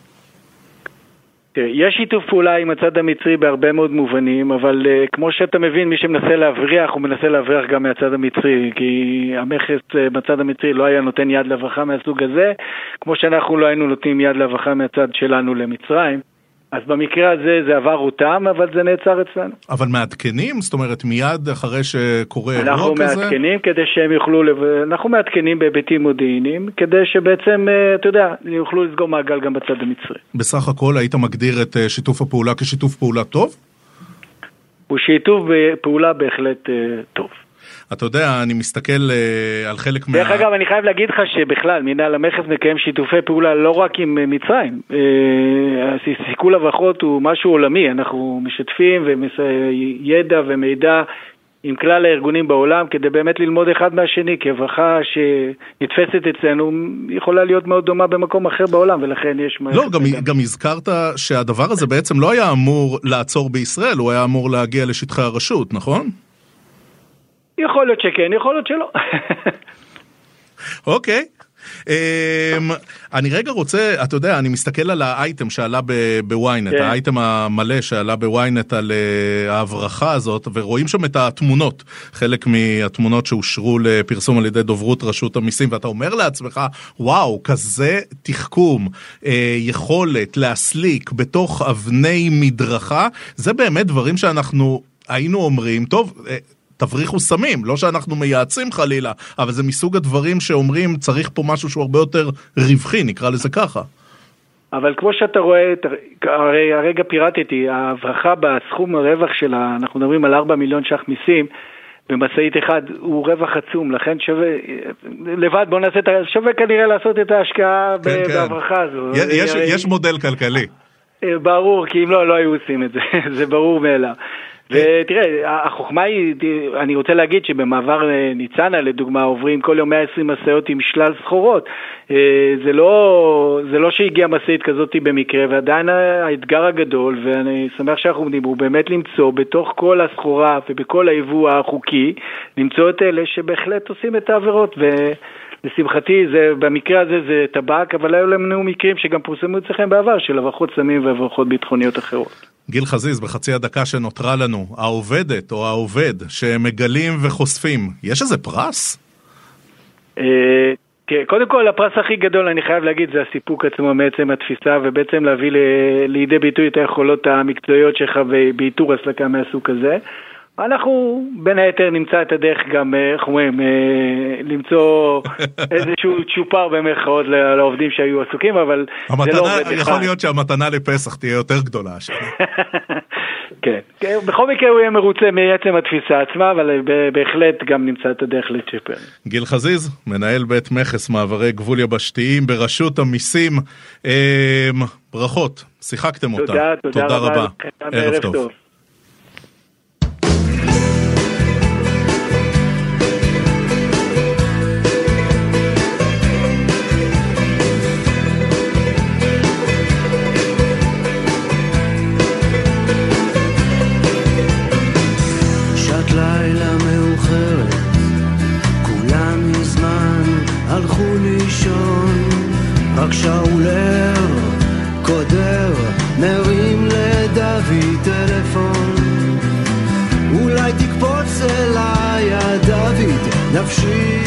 יש שיתוף פעולה עם הצד המצרי בהרבה מאוד מובנים, אבל uh, כמו שאתה מבין, מי שמנסה להבריח, הוא מנסה להבריח גם מהצד המצרי, כי המכס uh, בצד המצרי לא היה נותן יד להברחה מהסוג הזה, כמו שאנחנו לא היינו נותנים יד להברחה מהצד שלנו למצרים. אז במקרה הזה זה עבר אותם, אבל זה נעצר אצלנו. אבל מעדכנים? זאת אומרת, מיד אחרי שקורה אירוע כזה? אנחנו מעדכנים כדי שהם יוכלו, לב... אנחנו מעדכנים בהיבטים מודיעיניים, כדי שבעצם, אה, אתה יודע, יוכלו לסגור מעגל גם בצד המצרי. בסך הכל היית מגדיר את אה, שיתוף הפעולה כשיתוף פעולה טוב? הוא שיתוף פעולה בהחלט אה, טוב. אתה יודע, אני מסתכל uh, על חלק מה... דרך אגב, אני חייב להגיד לך שבכלל, מנהל המכס מקיים שיתופי פעולה לא רק עם uh, מצרים. Uh, סיכול הברחות הוא משהו עולמי, אנחנו משתפים ידע ומידע עם כלל הארגונים בעולם כדי באמת ללמוד אחד מהשני, כי הברכה שנתפסת אצלנו יכולה להיות מאוד דומה במקום אחר בעולם, ולכן יש... לא, גם, גם הזכרת שהדבר הזה בעצם לא היה אמור לעצור בישראל, הוא היה אמור להגיע לשטחי הרשות, נכון? יכול להיות שכן, יכול להיות שלא. אוקיי. Um, אני רגע רוצה, אתה יודע, אני מסתכל על האייטם שעלה בוויינט, כן. האייטם המלא שעלה בוויינט על uh, ההברחה הזאת, ורואים שם את התמונות, חלק מהתמונות שאושרו לפרסום על ידי דוברות רשות המיסים, ואתה אומר לעצמך, וואו, כזה תחכום, uh, יכולת להסליק בתוך אבני מדרכה, זה באמת דברים שאנחנו היינו אומרים, טוב, uh, תבריחו סמים, לא שאנחנו מייעצים חלילה, אבל זה מסוג הדברים שאומרים צריך פה משהו שהוא הרבה יותר רווחי, נקרא לזה ככה. אבל כמו שאתה רואה, הרי הרגע פירטתי, ההברחה בסכום הרווח שלה, אנחנו מדברים על 4 מיליון ש"ח מיסים, במשאית אחד הוא רווח עצום, לכן שווה, לבד בוא נעשה את ה... שווה כנראה לעשות את ההשקעה כן, כן. בהברחה הזו. יש, יש מודל כלכלי. ברור, כי אם לא, לא היו עושים את זה, זה ברור מאליו. ותראה, החוכמה היא, אני רוצה להגיד שבמעבר אה, ניצנה לדוגמה עוברים כל יום 120 משאיות עם שלל סחורות. אה, זה לא, זה לא שהגיעה משאית כזאת במקרה, ועדיין האתגר הגדול, ואני שמח שאנחנו עומדים, הוא באמת למצוא בתוך כל הסחורה ובכל היבוא החוקי, למצוא את אלה שבהחלט עושים את העבירות. ו... לשמחתי, זה, במקרה הזה זה טבק, אבל היו לנו מקרים שגם פורסמו אצלכם בעבר של הברחות סמים והברחות ביטחוניות אחרות. גיל חזיז, בחצי הדקה שנותרה לנו, העובדת או העובד שמגלים וחושפים, יש איזה פרס? אה, כן, קודם כל הפרס הכי גדול אני חייב להגיד זה הסיפוק עצמו מעצם התפיסה ובעצם להביא לידי ביטוי את היכולות המקצועיות שלך באיתור הסלקה מהסוג הזה. אנחנו בין היתר נמצא את הדרך גם, אה, איך אומרים, אה, למצוא איזשהו צ'ופר במרכאות לעובדים שהיו עסוקים, אבל המתנה, זה לא עובד יכול אחד. להיות שהמתנה לפסח תהיה יותר גדולה כן, כן, בכל מקרה הוא יהיה מרוצה מעצם התפיסה עצמה, אבל בהחלט גם נמצא את הדרך לצ'פר. גיל חזיז, מנהל בית מכס מעברי גבול יבשתיים ברשות המיסים, אה, ברכות, שיחקתם אותה. תודה, תודה, תודה. רבה. ערב טוב. טוב. רק כששאול הקודר מרים לדוד טלפון. אולי תקפוץ אליי הדוד נפשי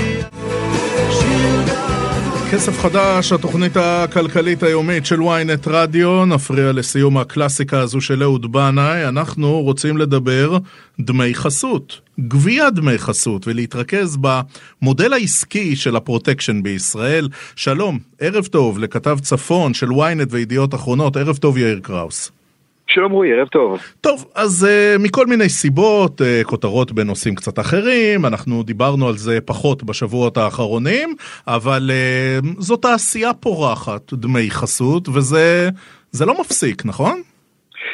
כסף חדש, התוכנית הכלכלית היומית של ynet רדיו, נפריע לסיום הקלאסיקה הזו של אהוד בנאי, אנחנו רוצים לדבר דמי חסות, גביית דמי חסות, ולהתרכז במודל העסקי של הפרוטקשן בישראל. שלום, ערב טוב לכתב צפון של ynet וידיעות אחרונות, ערב טוב יאיר קראוס. שלום רועי, ערב טוב. טוב, אז uh, מכל מיני סיבות, uh, כותרות בנושאים קצת אחרים, אנחנו דיברנו על זה פחות בשבועות האחרונים, אבל uh, זו תעשייה פורחת, דמי חסות, וזה לא מפסיק, נכון?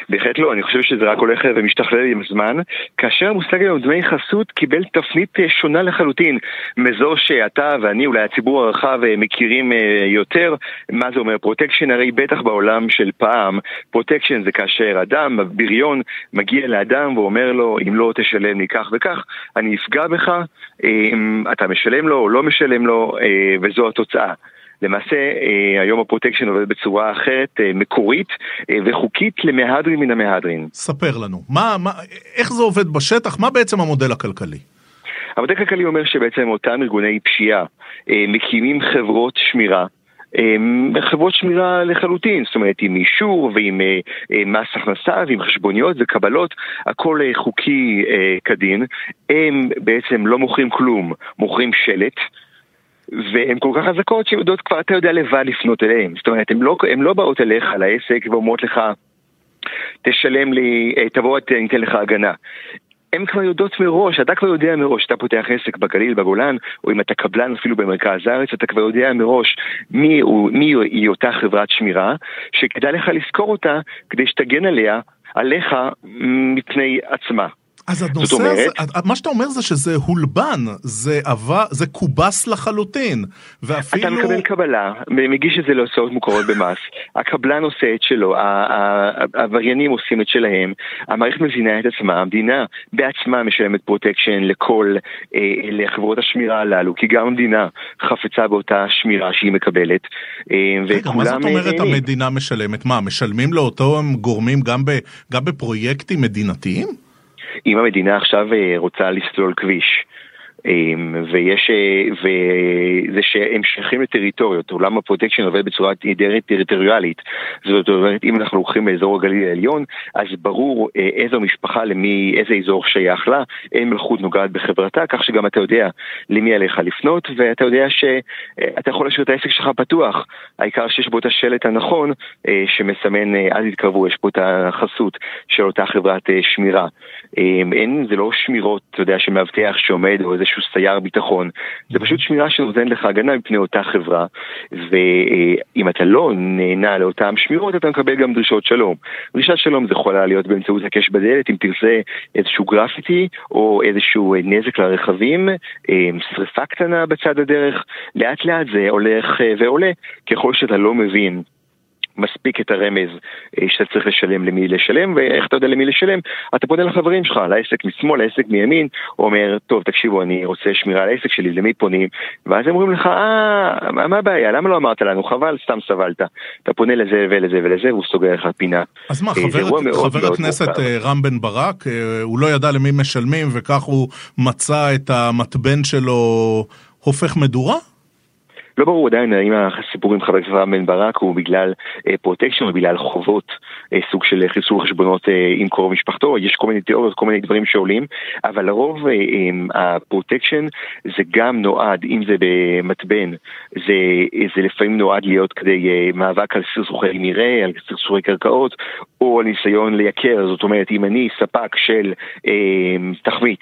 בהחלט לא, אני חושב שזה רק הולך ומשתכלל עם הזמן, כאשר המושג היום דמי חסות קיבל תפנית אה, שונה לחלוטין מזו שאתה ואני, אולי הציבור הרחב, אה, מכירים אה, יותר. מה זה אומר פרוטקשן? הרי בטח בעולם של פעם, פרוטקשן זה כאשר אדם, בריון, מגיע לאדם ואומר לו, אם לא תשלם לי כך וכך, אני אפגע בך, אתה משלם לו או לא משלם לו, וזו התוצאה. למעשה אה, היום הפרוטקשן עובד בצורה אחרת, אה, מקורית אה, וחוקית למהדרין מן המהדרין. ספר לנו, מה, מה, איך זה עובד בשטח? מה בעצם המודל הכלכלי? המודל הכלכלי אומר שבעצם אותם ארגוני פשיעה מקימים חברות שמירה חברות שמירה לחלוטין, זאת אומרת עם אישור ועם מס הכנסה ועם חשבוניות וקבלות, הכל חוקי כדין. הם בעצם לא מוכרים כלום, מוכרים שלט. והן כל כך חזקות שהן יודעות כבר, אתה יודע לבד לפנות אליהן. זאת אומרת, הן לא, לא באות אליך לעסק ואומרות לך, תשלם לי, אה, תבוא, אני אתן לך הגנה. הן כבר יודעות מראש, אתה כבר יודע מראש, אתה פותח עסק בגליל, בגולן, או אם אתה קבלן אפילו במרכז הארץ, אתה כבר יודע מראש מי, הוא, מי היא אותה חברת שמירה, שכדאי לך לזכור אותה כדי שתגן עליה, עליך, מפני עצמה. אז הנושא אומרת, הזה, מה שאתה אומר זה שזה הולבן, זה עבר, זה קובס לחלוטין, ואפילו... אתה מקבל קבלה, מגיש את זה להוצאות מוכרות במס, הקבלן עושה את שלו, העבריינים עושים את שלהם, המערכת מבינה את עצמה, המדינה בעצמה משלמת פרוטקשן לכל, אה, לחברות השמירה הללו, כי גם המדינה חפצה באותה שמירה שהיא מקבלת, אה, רגע, מה זאת אומרת המדינה משלמת? מה, משלמים לאותם גורמים גם, ב, גם בפרויקטים מדינתיים? אם המדינה עכשיו אה, רוצה לסלול כביש, ויש, אה, וזה שהם שייכים לטריטוריות, עולם הפרוטקשן עובד בצורה די טריטוריאלית, זאת אומרת אם אנחנו הולכים לאזור הגליל העליון, אז ברור אה, איזו משפחה למי, איזה אזור שייך לה, אין מלכות נוגעת בחברתה, כך שגם אתה יודע למי עליך לפנות, ואתה יודע שאתה יכול להשאיר את העסק שלך פתוח, העיקר שיש בו את השלט הנכון שמסמן אל תתקרבו, יש פה את החסות של אותה חברת שמירה. אמ, אין, זה לא שמירות, אתה יודע, שמאבטח שעומד או איזשהו איזשהו סייר ביטחון. זה פשוט שמירה שנותנת לך הגנה מפני אותה חברה, ואם אתה לא נהנה לאותן שמירות, אתה מקבל גם דרישות שלום. דרישת שלום זה יכולה להיות באמצעות הקש בדלת, אם תרצה איזשהו גרפיטי, או איזשהו נזק לרכבים, שריפה קטנה בצד הדרך, לאט לאט זה הולך ועולה, ככל שאתה לא מבין מספיק את הרמז אה, שאתה צריך לשלם למי לשלם, ואיך אתה יודע למי לשלם? אתה פונה לחברים שלך, לעסק משמאל, לעסק מימין, אומר, טוב, תקשיבו, אני רוצה שמירה על העסק שלי, למי פונים? ואז הם אומרים לך, אה, מה הבעיה? למה לא אמרת לנו? חבל, סתם סבלת. אתה פונה לזה ולזה ולזה, והוא סוגר לך פינה. אז מה, אה, חבר, חבר הכנסת רם בן ברק, הוא לא ידע למי משלמים, וכך הוא מצא את המתבן שלו הופך מדורה? לא ברור עדיין האם הסיפור עם חבר הכנסת רם בן ברק הוא בגלל אה, פרוטקשן או בגלל חובות, אה, סוג של חיסול חשבונות אה, עם קרוב משפחתו, יש כל מיני תיאוריות, כל מיני דברים שעולים, אבל לרוב אה, אה, הפרוטקשן זה גם נועד, אם זה במתבן, זה, זה לפעמים נועד להיות כדי אה, מאבק על סכסוכי מרעה, על סכסוכי קרקעות, או על ניסיון לייקר, זאת אומרת אם אני ספק של אה, תחמיץ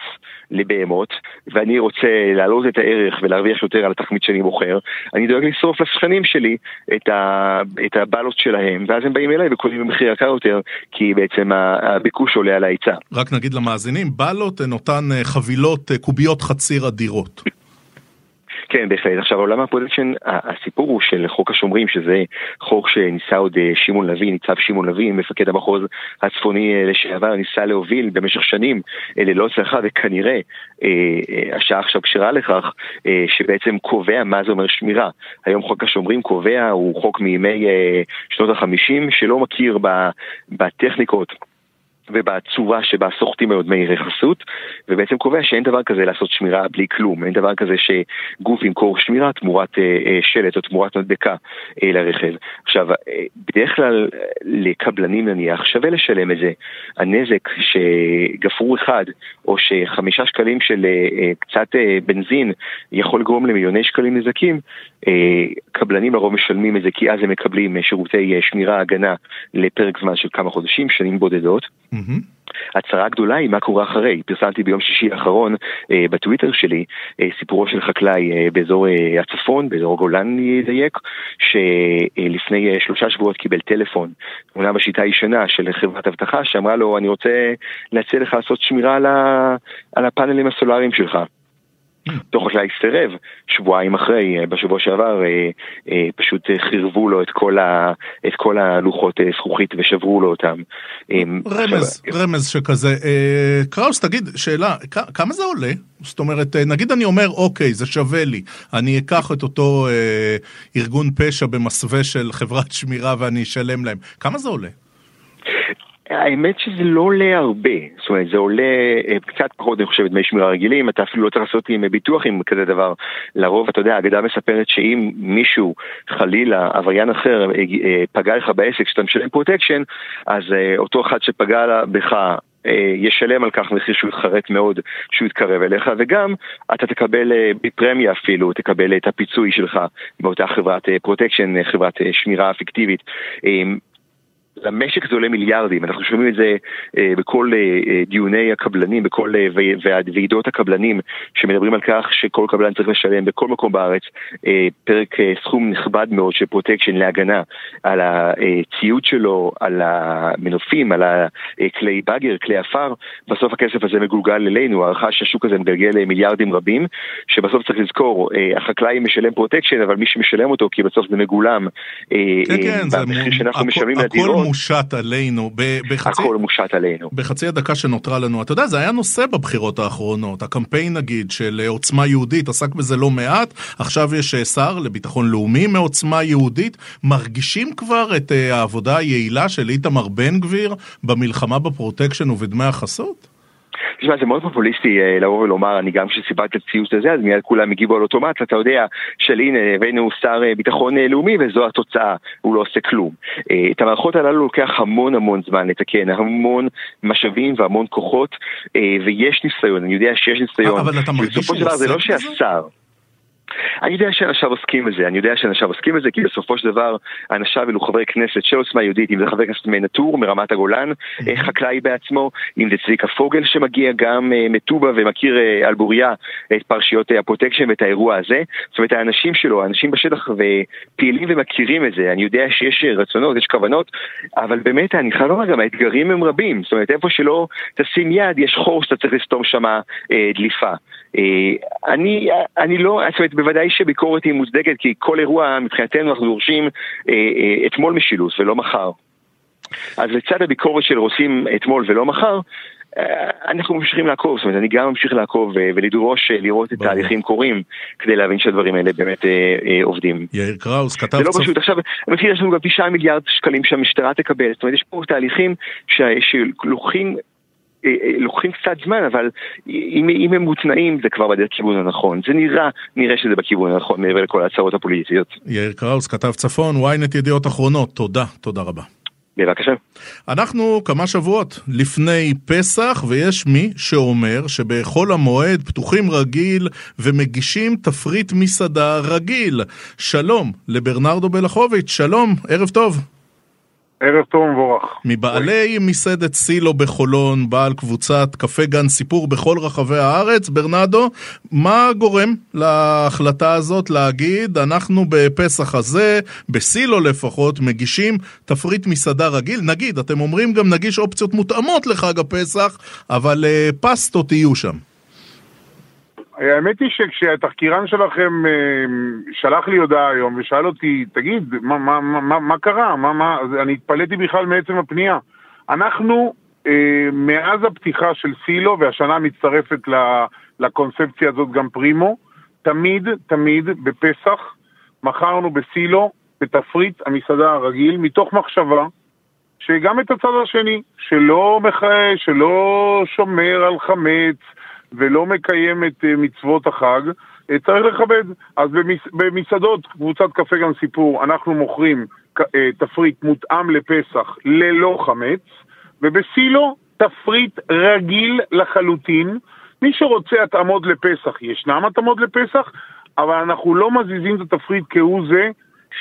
לבהמות, ואני רוצה להעלות את הערך ולהרוויח יותר על התחמיץ שאני מוכר, אני דואג לשרוף לשכנים שלי את, ה, את הבלות שלהם, ואז הם באים אליי וקונים במחיר יקר יותר, כי בעצם הביקוש עולה על ההיצע. רק נגיד למאזינים, בלות הן אותן אה, חבילות, אה, קוביות חציר אדירות. כן, בהחלט. עכשיו, עולם הפרוטקשן, הסיפור הוא של חוק השומרים, שזה חוק שניסה עוד אה, שמעון לביא, ניצב שמעון לביא, מפקד המחוז הצפוני אה, לשעבר, ניסה להוביל במשך שנים אה, ללא הצלחה, וכנראה השעה עכשיו כשרה לכך, שבעצם קובע מה זה אומר שמירה. היום חוק השומרים קובע, הוא חוק מימי שנות החמישים, שלא מכיר בטכניקות. ובצורה שבה סוחטים מאוד דמי חסות, ובעצם קובע שאין דבר כזה לעשות שמירה בלי כלום, אין דבר כזה שגוף ימכור שמירה תמורת אה, אה, שלט או תמורת מדבקה אה, לרכב. עכשיו, אה, בדרך כלל לקבלנים נניח שווה לשלם את זה. הנזק שגפרור אחד או שחמישה שקלים של אה, אה, קצת אה, בנזין יכול לגרום למיליוני שקלים נזקים, אה, קבלנים לרוב משלמים את זה כי אז הם מקבלים אה, שירותי אה, שמירה הגנה לפרק זמן של כמה חודשים, שנים בודדות. הצהרה הגדולה היא מה קורה אחרי. פרסמתי ביום שישי האחרון אה, בטוויטר שלי אה, סיפורו של חקלאי אה, באזור אה, הצפון, באזור הגולן ידייק, שלפני אה, שלושה שבועות קיבל טלפון, תמונה בשיטה הישנה של חברת אבטחה, שאמרה לו, אני רוצה להציע לך לעשות שמירה על, ה... על הפאנלים הסולאריים שלך. תוך חקלאי סירב, שבועיים אחרי, אה, בשבוע שעבר, אה, אה, פשוט חירבו לו את כל, ה, את כל הלוחות זכוכית ושברו לו אותם. רמז, עכשיו... רמז שכזה. קראוס, תגיד, שאלה, כמה זה עולה? זאת אומרת, נגיד אני אומר, אוקיי, זה שווה לי, אני אקח את אותו אה, ארגון פשע במסווה של חברת שמירה ואני אשלם להם. כמה זה עולה? האמת שזה לא עולה הרבה, זאת אומרת זה עולה אה, קצת פחות אני חושב מדמי שמירה רגילים, אתה אפילו לא צריך לעשות עם ביטוח עם כזה דבר. לרוב אתה יודע, האגדה מספרת שאם מישהו חלילה, עבריין אחר, אה, אה, פגע לך בעסק שאתה משלם פרוטקשן, אז אותו אחד שפגע בך ישלם על כך מחיר שהוא יתחרט מאוד שהוא יתקרב אליך, וגם אתה תקבל בפרמיה אפילו, תקבל את הפיצוי שלך באותה חברת פרוטקשן, חברת שמירה פיקטיבית. למשק זה עולה מיליארדים, אנחנו שומעים את זה אה, בכל אה, אה, דיוני הקבלנים, בכל אה, ועידות הקבלנים שמדברים על כך שכל קבלן צריך לשלם בכל מקום בארץ אה, פרק אה, סכום נכבד מאוד של פרוטקשן להגנה על הציוד שלו, על המנופים, על הכלי באגר, כלי עפר, בסוף הכסף הזה מגולגל אלינו, הערכה שהשוק הזה מגלגל מיליארדים רבים, שבסוף צריך לזכור, אה, החקלאי משלם פרוטקשן, אבל מי שמשלם אותו, כי בסוף זה מגולם אה, כן, כן, במחיר שאנחנו משלמים לדירות. מושת עלינו. בחצי, הכל מושת עלינו. בחצי הדקה שנותרה לנו, אתה יודע, זה היה נושא בבחירות האחרונות. הקמפיין, נגיד, של עוצמה יהודית עסק בזה לא מעט. עכשיו יש אה, שר לביטחון לאומי מעוצמה יהודית. מרגישים כבר את אה, העבודה היעילה של איתמר בן גביר במלחמה בפרוטקשן ובדמי החסות? תשמע, זה מאוד פופוליסטי אה, לבוא ולומר, אני גם כשסיפרתי את הציוץ הזה, אז מיד כולם הגיבו על אוטומט, אתה יודע, של הנה, הבאנו שר אה, ביטחון אה, לאומי וזו התוצאה, הוא לא עושה כלום. את המערכות הללו לוקח המון המון זמן לתקן, המון משאבים והמון כוחות, ויש ניסיון, אני יודע שיש ניסיון. אבל אתה מרגיש שהוא עושה לא שהשר... אני יודע שאנשיו עוסקים בזה, אני יודע שאנשיו עוסקים בזה, כי בסופו של דבר אנשיו אלו חברי כנסת של עוצמה יהודית, אם זה חבר כנסת מנטור, מרמת הגולן, אה, חקלאי בעצמו, אם זה צביקה פוגל שמגיע גם אה, מטובה ומכיר אה, על בוריה את פרשיות הפרוטקשן ואת האירוע הזה, זאת אומרת האנשים שלו, האנשים בשטח ופעילים ומכירים את זה, אני יודע שיש רצונות, יש כוונות, אבל באמת אני חייב לומר גם האתגרים הם רבים, זאת אומרת איפה שלא תשים יד יש חור שאתה צריך לסתום שמה דליפה. אני, אני לא, זאת אומרת בוודאי שביקורת היא מוצדקת, כי כל אירוע מבחינתנו אנחנו דורשים אה, אה, אתמול משילות ולא מחר. אז לצד הביקורת של עושים אתמול ולא מחר, אה, אנחנו ממשיכים לעקוב, זאת אומרת, אני גם ממשיך לעקוב אה, ולדרוש אה, לראות את התהליכים קורים כדי להבין שהדברים האלה באמת עובדים. יאיר קראוס כתב... זה לא פשוט, עכשיו, מכיר, יש לנו גם תשעה מיליארד שקלים שהמשטרה תקבל, זאת אומרת, יש פה תהליכים שלוקחים לוקחים קצת זמן, אבל אם, אם הם מותנעים זה כבר בכיוון הנכון. זה נראה, נראה שזה בכיוון הנכון מעבר לכל ההצהרות הפוליטיות. יאיר קראוס, כתב צפון, ynet ידיעות אחרונות, תודה, תודה רבה. בבקשה. אנחנו כמה שבועות לפני פסח, ויש מי שאומר שבחול המועד פתוחים רגיל ומגישים תפריט מסעדה רגיל. שלום לברנרדו בלחוביץ', שלום, ערב טוב. ערב טוב ומבורך. מבעלי מסעדת סילו בחולון, בעל קבוצת קפה גן סיפור בכל רחבי הארץ, ברנדו, מה גורם להחלטה הזאת להגיד, אנחנו בפסח הזה, בסילו לפחות, מגישים תפריט מסעדה רגיל? נגיד, אתם אומרים גם נגיש אופציות מותאמות לחג הפסח, אבל uh, פסטות יהיו שם. האמת היא שכשהתחקירן שלכם אה, שלח לי הודעה היום ושאל אותי, תגיד, מה, מה, מה, מה קרה? מה, מה, אני התפלאתי בכלל מעצם הפנייה. אנחנו, אה, מאז הפתיחה של סילו, והשנה מצטרפת לקונספציה הזאת גם פרימו, תמיד, תמיד בפסח מכרנו בסילו בתפריט המסעדה הרגיל, מתוך מחשבה שגם את הצד השני, שלא, מח... שלא שומר על חמץ, ולא מקיים את אה, מצוות החג, אה, צריך לכבד. אז במסעדות, קבוצת קפה גם סיפור, אנחנו מוכרים אה, תפריט מותאם לפסח ללא חמץ, ובסילו תפריט רגיל לחלוטין. מי שרוצה התאמות לפסח, ישנם התאמות לפסח, אבל אנחנו לא מזיזים את התפריט כהוא זה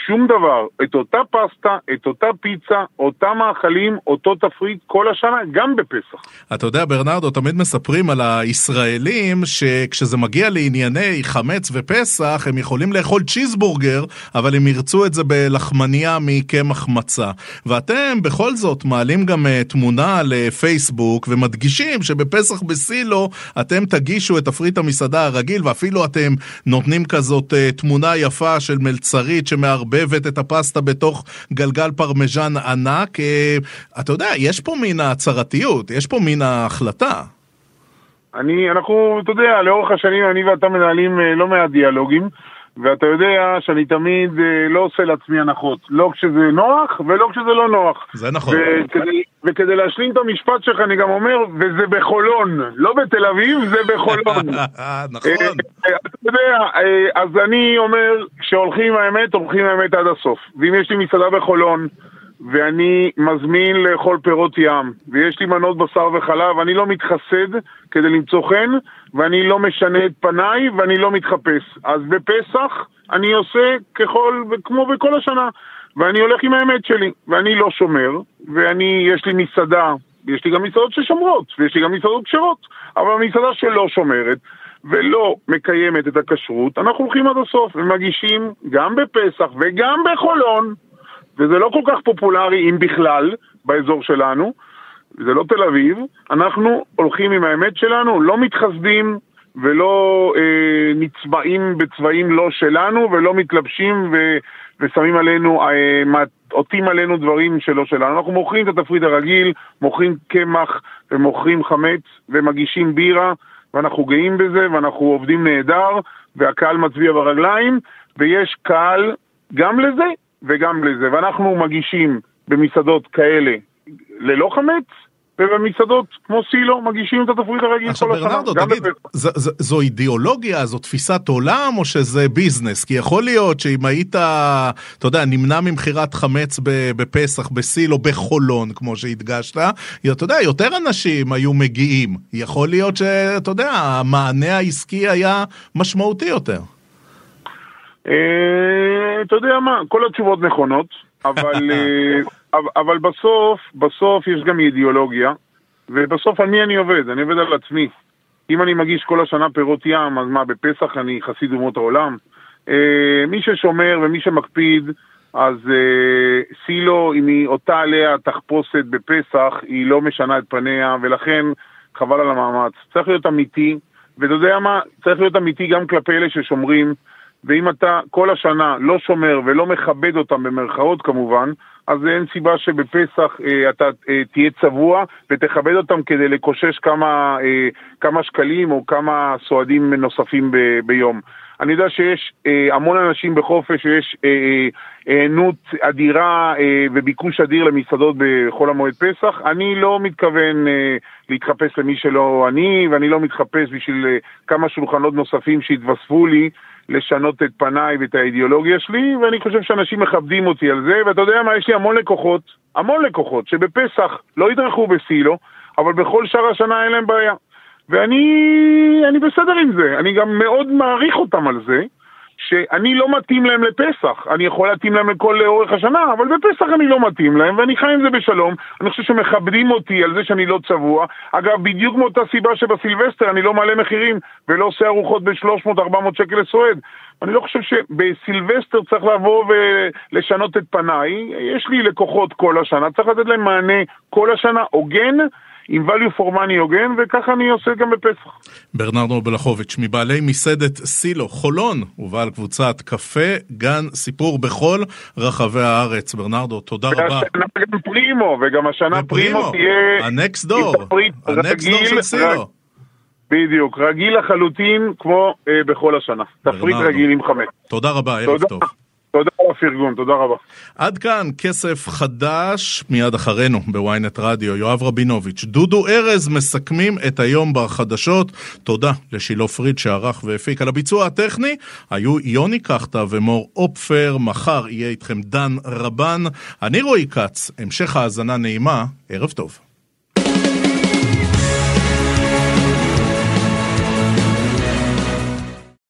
שום דבר. את אותה פסטה, את אותה פיצה, אותם מאכלים, אותו תפריט כל השנה, גם בפסח. אתה יודע, ברנרדו, תמיד מספרים על הישראלים שכשזה מגיע לענייני חמץ ופסח, הם יכולים לאכול צ'יזבורגר, אבל הם ירצו את זה בלחמניה מקמח מצה. ואתם בכל זאת מעלים גם uh, תמונה לפייסבוק ומדגישים שבפסח בסילו אתם תגישו את תפריט המסעדה הרגיל, ואפילו אתם נותנים כזאת uh, תמונה יפה של מלצרית שמערבבת מערבבת את הפסטה בתוך גלגל פרמיז'ן ענק. אה, אתה יודע, יש פה מין ההצהרתיות, יש פה מין ההחלטה. אני, אנחנו, אתה יודע, לאורך השנים אני ואתה מנהלים אה, לא מעט דיאלוגים. ואתה יודע שאני תמיד אה, לא עושה לעצמי הנחות, לא כשזה נוח ולא כשזה לא נוח. זה נכון. וכדי, וכדי להשלים את המשפט שלך אני גם אומר, וזה בחולון, לא בתל אביב, זה בחולון. נכון. אה, אתה יודע, אה, אז אני אומר, כשהולכים עם האמת, הולכים עם האמת עד הסוף. ואם יש לי מסעדה בחולון, ואני מזמין לאכול פירות ים, ויש לי מנות בשר וחלב, אני לא מתחסד כדי למצוא חן, ואני לא משנה את פניי, ואני לא מתחפש. אז בפסח אני עושה ככל, כמו בכל השנה, ואני הולך עם האמת שלי, ואני לא שומר, ואני, יש לי מסעדה, יש לי גם מסעדות ששומרות, ויש לי גם מסעדות כשרות, אבל המסעדה שלא שומרת, ולא מקיימת את הכשרות, אנחנו הולכים עד הסוף ומגישים גם בפסח וגם בחולון וזה לא כל כך פופולרי, אם בכלל, באזור שלנו, זה לא תל אביב, אנחנו הולכים עם האמת שלנו, לא מתחסדים ולא אה, נצבעים בצבעים לא שלנו, ולא מתלבשים ו, ושמים עלינו, אה, עוטים עלינו דברים שלא שלנו. אנחנו מוכרים את התפריט הרגיל, מוכרים קמח ומוכרים חמץ ומגישים בירה, ואנחנו גאים בזה, ואנחנו עובדים נהדר, והקהל מצביע ברגליים, ויש קהל גם לזה וגם לזה. ואנחנו מגישים במסעדות כאלה ללא חמץ, ובמסעדות כמו סילו מגישים את התפריט הרגיל כל השנה. עכשיו ברנרדו, תגיד, ז, ז, זו אידיאולוגיה, זו תפיסת עולם, או שזה ביזנס? כי יכול להיות שאם היית, אתה יודע, נמנע ממכירת חמץ בפסח, בסילו, בחולון, כמו שהדגשת, אתה יודע, יותר אנשים היו מגיעים. יכול להיות שאתה יודע, המענה העסקי היה משמעותי יותר. אה, אתה יודע מה, כל התשובות נכונות, אבל, אה, אבל בסוף, בסוף יש גם אידיאולוגיה, ובסוף על מי אני עובד? אני עובד על עצמי. אם אני מגיש כל השנה פירות ים, אז מה, בפסח אני חסיד אומות העולם? אה, מי ששומר ומי שמקפיד, אז אה, סילו, אם היא אותה עליה תחפושת בפסח, היא לא משנה את פניה, ולכן חבל על המאמץ. צריך להיות אמיתי, ואתה יודע מה? צריך להיות אמיתי גם כלפי אלה ששומרים, ואם אתה כל השנה לא שומר ולא מכבד אותם, במרכאות כמובן, אז אין סיבה שבפסח אה, אתה אה, תהיה צבוע ותכבד אותם כדי לקושש כמה, אה, כמה שקלים או כמה סועדים נוספים ב, ביום. אני יודע שיש אה, המון אנשים בחופש, יש היענות אה, אה, אדירה אה, וביקוש אדיר למסעדות בחול המועד פסח. אני לא מתכוון אה, להתחפש למי שלא אני, ואני לא מתחפש בשביל אה, כמה שולחנות נוספים שהתווספו לי. לשנות את פניי ואת האידיאולוגיה שלי, ואני חושב שאנשים מכבדים אותי על זה, ואתה יודע מה, יש לי המון לקוחות, המון לקוחות, שבפסח לא ידרכו בסילו, אבל בכל שאר השנה אין להם בעיה. ואני בסדר עם זה, אני גם מאוד מעריך אותם על זה, שאני לא מתאים להם לפסח, אני יכול להתאים להם לכל אורך השנה, אבל בפסח אני לא מתאים להם, ואני חי עם זה בשלום. אני חושב שמכבדים אותי על זה שאני לא צבוע. אגב, בדיוק מאותה סיבה שבסילבסטר אני לא מעלה מחירים ולא עושה ארוחות ב-300-400 שקל לסועד. אני לא חושב שבסילבסטר צריך לבוא ולשנות את פניי. יש לי לקוחות כל השנה, צריך לתת להם מענה כל השנה הוגן. עם value for money הוגן, וככה אני עושה גם בפסח. ברנרדו בלחוביץ', מבעלי מסעדת סילו, חולון, ובעל קבוצת קפה, גן סיפור בכל רחבי הארץ. ברנרדו, תודה רבה. והשנה גם פרימו, וגם השנה פרימו, פרימו תהיה... הנקסט דור, הנקסט דור של סילו. בדיוק, רגיל לחלוטין כמו אה, בכל השנה. תפריט רגיל עם חמש. תודה רבה, ערב טוב. תודה על הפרגון, תודה רבה. עד כאן כסף חדש, מיד אחרינו בוויינט רדיו, יואב רבינוביץ'. דודו ארז מסכמים את היום בחדשות. תודה לשילה פריד שערך והפיק על הביצוע הטכני. היו יוני קחטה ומור אופפר, מחר יהיה איתכם דן רבן. אני רועי כץ, המשך האזנה נעימה, ערב טוב.